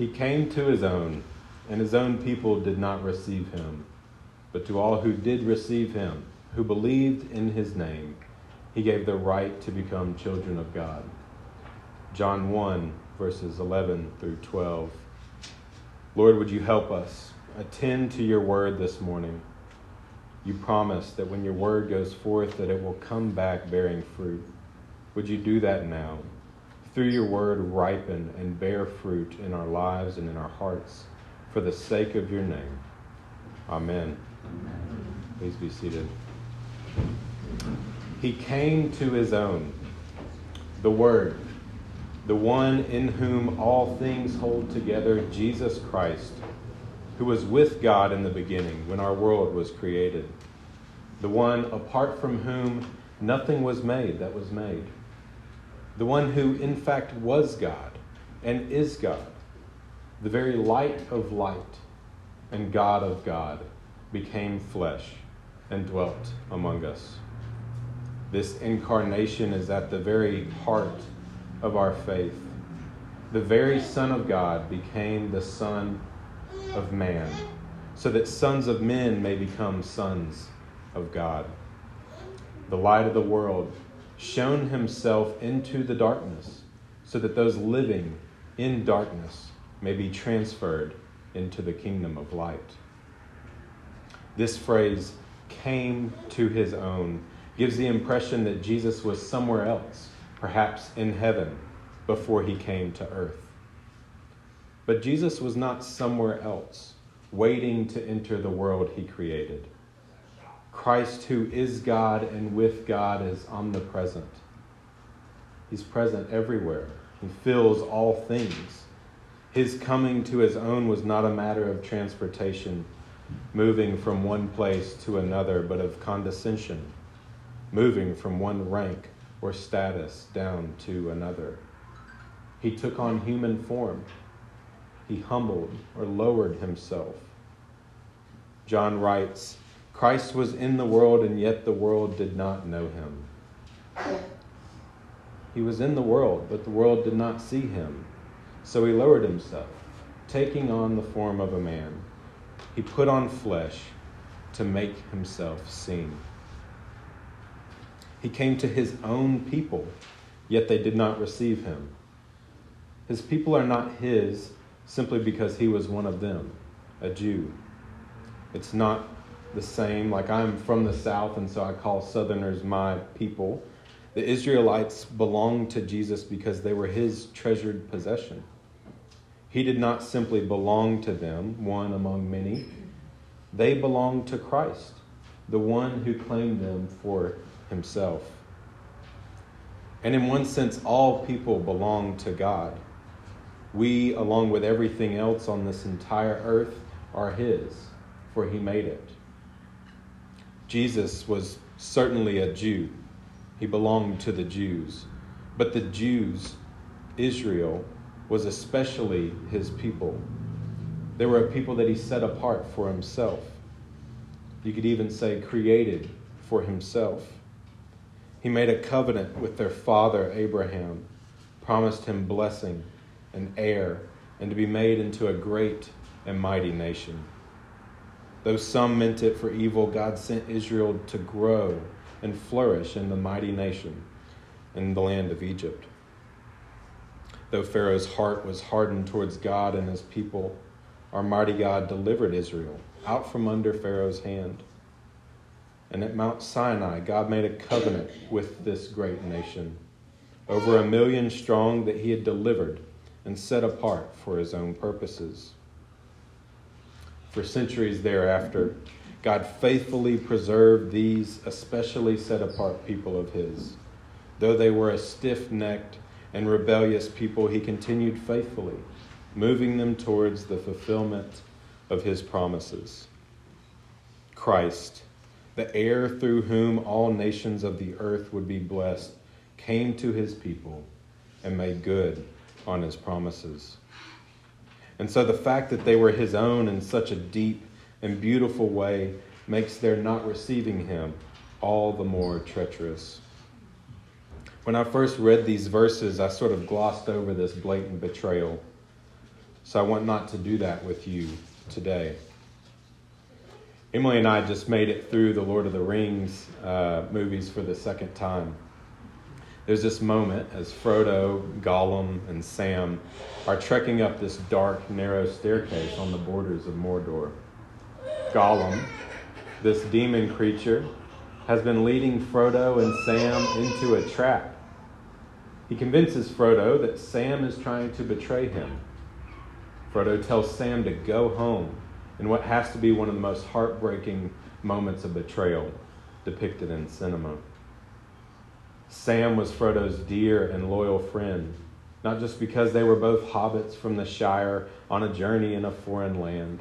He came to his own, and his own people did not receive him. But to all who did receive him, who believed in his name, he gave the right to become children of God. John 1, verses 11 through 12. Lord, would you help us attend to your word this morning? You promise that when your word goes forth that it will come back bearing fruit. Would you do that now? Through your word ripen and bear fruit in our lives and in our hearts for the sake of your name. Amen. Please be seated. He came to his own, the Word, the one in whom all things hold together, Jesus Christ, who was with God in the beginning when our world was created, the one apart from whom nothing was made that was made, the one who in fact was God and is God, the very light of light and God of God became flesh and dwelt among us. This incarnation is at the very heart of our faith. The very Son of God became the Son of man, so that sons of men may become sons of God. The light of the world shone himself into the darkness, so that those living in darkness may be transferred into the kingdom of light. This phrase, came to his own, gives the impression that Jesus was somewhere else, perhaps in heaven, before he came to earth. But Jesus was not somewhere else, waiting to enter the world he created. Christ, who is God and with God, is omnipresent. He's present everywhere, he fills all things. His coming to his own was not a matter of transportation, moving from one place to another, but of condescension, moving from one rank or status down to another. He took on human form. He humbled or lowered himself. John writes, Christ was in the world, and yet the world did not know him. He was in the world, but the world did not see him. So he lowered himself, taking on the form of a man. He put on flesh to make himself seen. He came to his own people, yet they did not receive him. His people are not his simply because he was one of them, a Jew. It's not the same, like I'm from the South, and so I call Southerners my people. The Israelites belonged to Jesus because they were his treasured possession. He did not simply belong to them, one among many. They belonged to Christ, the one who claimed them for himself. And in one sense, all people belong to God. We, along with everything else on this entire earth, are His, for He made it. Jesus was certainly a Jew, He belonged to the Jews. But the Jews, Israel, was especially his people. They were a people that he set apart for himself. You could even say created for himself. He made a covenant with their father Abraham, promised him blessing and heir, and to be made into a great and mighty nation. Though some meant it for evil, God sent Israel to grow and flourish in the mighty nation in the land of Egypt. Though Pharaoh's heart was hardened towards God and his people, our mighty God delivered Israel out from under Pharaoh's hand. And at Mount Sinai, God made a covenant with this great nation, over a million strong, that he had delivered and set apart for his own purposes. For centuries thereafter, God faithfully preserved these especially set apart people of his. Though they were a stiff necked, and rebellious people, he continued faithfully, moving them towards the fulfillment of his promises. Christ, the heir through whom all nations of the earth would be blessed, came to his people and made good on his promises. And so the fact that they were his own in such a deep and beautiful way makes their not receiving him all the more treacherous. When I first read these verses, I sort of glossed over this blatant betrayal. So I want not to do that with you today. Emily and I just made it through the Lord of the Rings uh, movies for the second time. There's this moment as Frodo, Gollum, and Sam are trekking up this dark, narrow staircase on the borders of Mordor. Gollum, this demon creature, has been leading Frodo and Sam into a trap. He convinces Frodo that Sam is trying to betray him. Frodo tells Sam to go home in what has to be one of the most heartbreaking moments of betrayal depicted in cinema. Sam was Frodo's dear and loyal friend, not just because they were both hobbits from the Shire on a journey in a foreign land.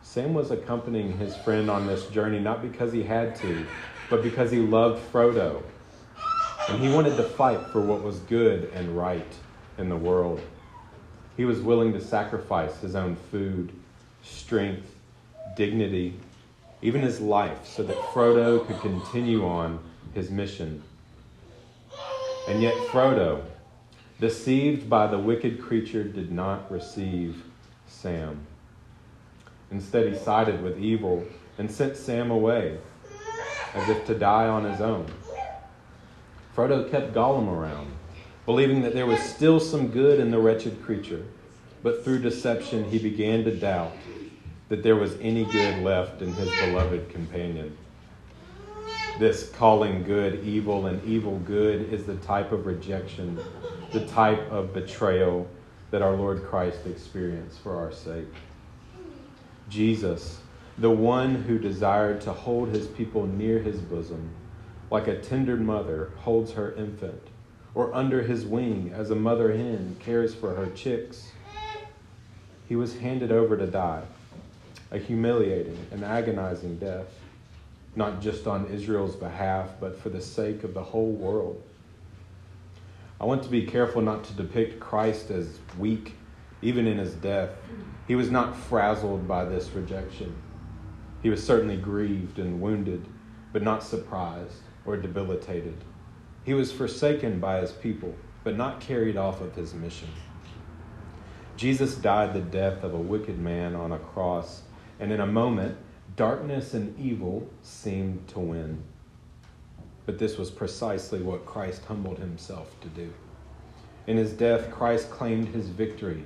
Sam was accompanying his friend on this journey not because he had to, but because he loved Frodo. And he wanted to fight for what was good and right in the world. He was willing to sacrifice his own food strength, dignity, even his life, so that Frodo could continue on his mission. And yet, Frodo, deceived by the wicked creature, did not receive Sam. Instead, he sided with evil and sent Sam away as if to die on his own. Frodo kept Gollum around, believing that there was still some good in the wretched creature, but through deception he began to doubt that there was any good left in his beloved companion. This calling good evil and evil good is the type of rejection, the type of betrayal that our Lord Christ experienced for our sake. Jesus, the one who desired to hold his people near his bosom, like a tender mother holds her infant, or under his wing as a mother hen cares for her chicks, he was handed over to die a humiliating and agonizing death, not just on Israel's behalf, but for the sake of the whole world. I want to be careful not to depict Christ as weak, even in his death. He was not frazzled by this rejection. He was certainly grieved and wounded, but not surprised or debilitated. He was forsaken by his people, but not carried off of his mission. Jesus died the death of a wicked man on a cross and in a moment, darkness and evil seemed to win. But this was precisely what Christ humbled himself to do. In his death, Christ claimed his victory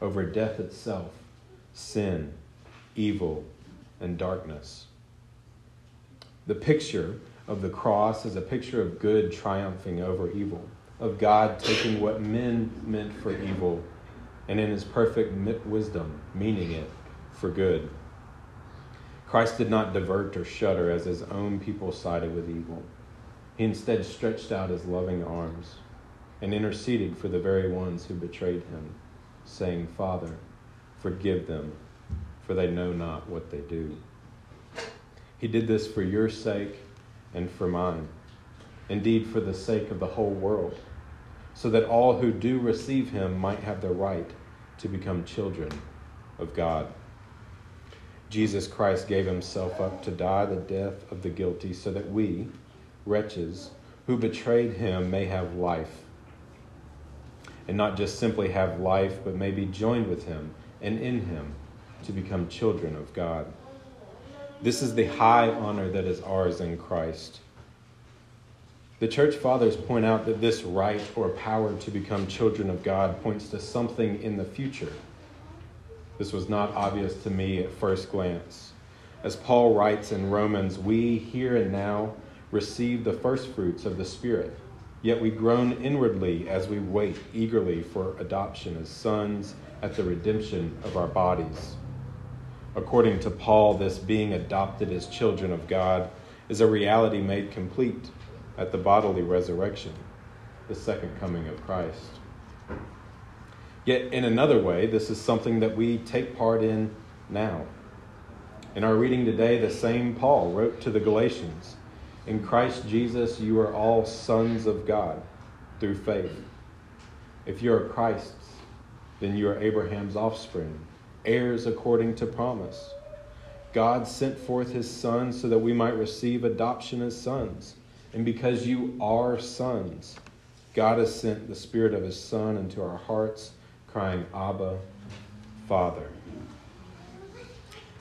over death itself, sin, evil, and darkness. The picture of the cross is a picture of good triumphing over evil, of God taking what men meant for evil and in his perfect wisdom meaning it for good. Christ did not divert or shudder as his own people sided with evil. He instead stretched out his loving arms and interceded for the very ones who betrayed him, saying, Father, forgive them, for they know not what they do. He did this for your sake and for mine, indeed, for the sake of the whole world, so that all who do receive him might have the right to become children of God. Jesus Christ gave himself up to die the death of the guilty so that we, wretches, who betrayed him, may have life. And not just simply have life, but may be joined with him and in him to become children of God. This is the high honor that is ours in Christ. The church fathers point out that this right or power to become children of God points to something in the future this was not obvious to me at first glance. As Paul writes in Romans, we here and now receive the first fruits of the Spirit, yet we groan inwardly as we wait eagerly for adoption as sons at the redemption of our bodies. According to Paul, this being adopted as children of God is a reality made complete at the bodily resurrection, the second coming of Christ. Yet, in another way, this is something that we take part in now. In our reading today, the same Paul wrote to the Galatians In Christ Jesus, you are all sons of God through faith. If you are Christ's, then you are Abraham's offspring, heirs according to promise. God sent forth his Son so that we might receive adoption as sons. And because you are sons, God has sent the Spirit of his Son into our hearts crying, Abba, Father.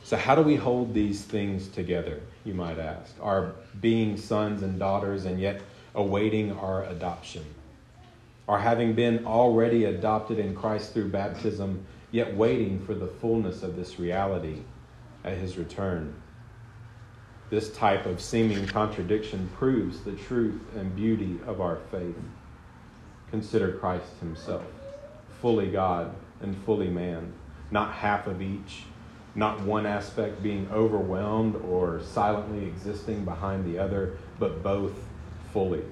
So, how do we hold these things together, you might ask? Our being sons and daughters and yet awaiting our adoption. Our having been already adopted in Christ through baptism, yet waiting for the fullness of this reality at his return. This type of seeming contradiction proves the truth and beauty of our faith. Consider Christ himself, fully God and fully man, not half of each not one aspect being overwhelmed or silently existing behind the other, but both fully.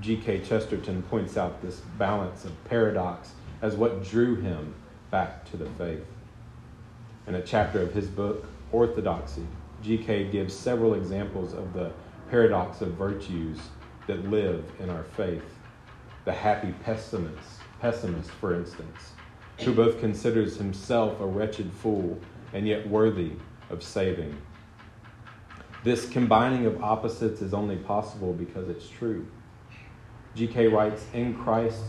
G.K. Chesterton points out this balance of paradox as what drew him back to the faith. In a chapter of his book, Orthodoxy, G.K. gives several examples of the paradox of virtues that live in our faith. The happy pessimist, pessimist, for instance, who both considers himself a wretched fool and yet worthy of saving. This combining of opposites is only possible because it's true. G.K. writes In Christ,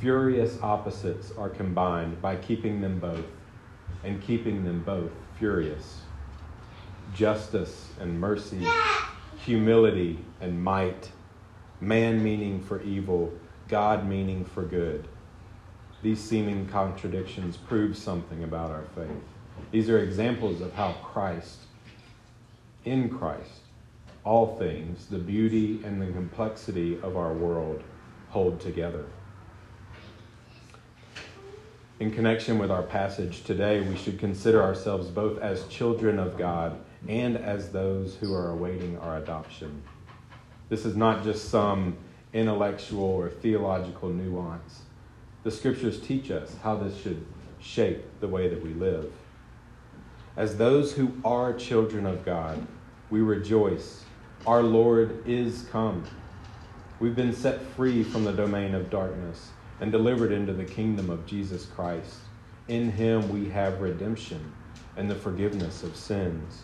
furious opposites are combined by keeping them both, and keeping them both furious. Justice and mercy, humility and might, man meaning for evil, God meaning for good. These seeming contradictions prove something about our faith. These are examples of how Christ, in Christ, all things, the beauty and the complexity of our world, hold together. In connection with our passage today, we should consider ourselves both as children of God and as those who are awaiting our adoption. This is not just some intellectual or theological nuance. The scriptures teach us how this should shape the way that we live. As those who are children of God, we rejoice. Our Lord is come. We've been set free from the domain of darkness and delivered into the kingdom of Jesus Christ. In him we have redemption and the forgiveness of sins.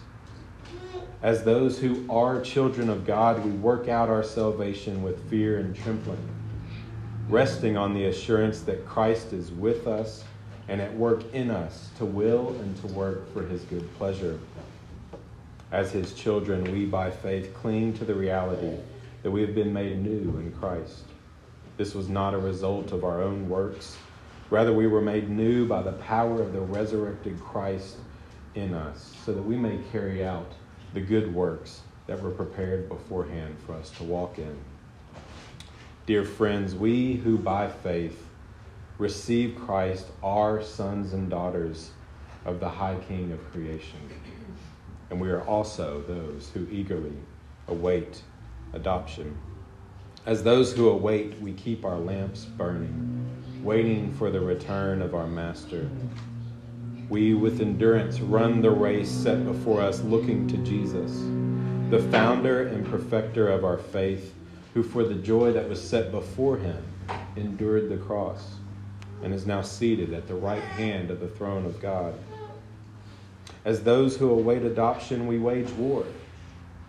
As those who are children of God, we work out our salvation with fear and trembling resting on the assurance that Christ is with us and at work in us to will and to work for his good pleasure. As his children, we by faith cling to the reality that we have been made new in Christ. This was not a result of our own works. Rather, we were made new by the power of the resurrected Christ in us, so that we may carry out the good works that were prepared beforehand for us to walk in. Dear friends, we who by faith receive Christ are sons and daughters of the High King of creation. And we are also those who eagerly await adoption. As those who await, we keep our lamps burning, waiting for the return of our Master. We, with endurance, run the race set before us, looking to Jesus, the founder and perfecter of our faith who for the joy that was set before him endured the cross and is now seated at the right hand of the throne of God. As those who await adoption, we wage war,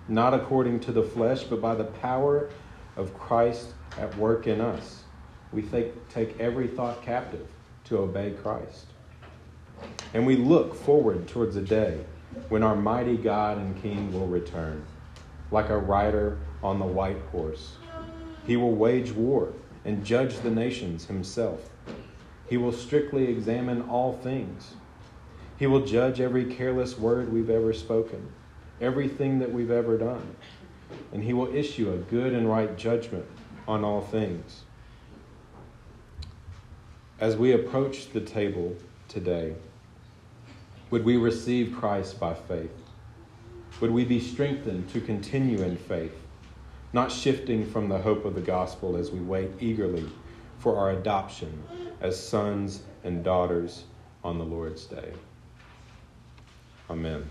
not according to the flesh, but by the power of Christ at work in us. We take every thought captive to obey Christ. And we look forward towards a day when our mighty God and King will return, like a rider on the white horse. He will wage war and judge the nations himself. He will strictly examine all things. He will judge every careless word we've ever spoken, everything that we've ever done. And he will issue a good and right judgment on all things. As we approach the table today, would we receive Christ by faith? Would we be strengthened to continue in faith, not shifting from the hope of the gospel as we wait eagerly for our adoption as sons and daughters on the Lord's day? Amen.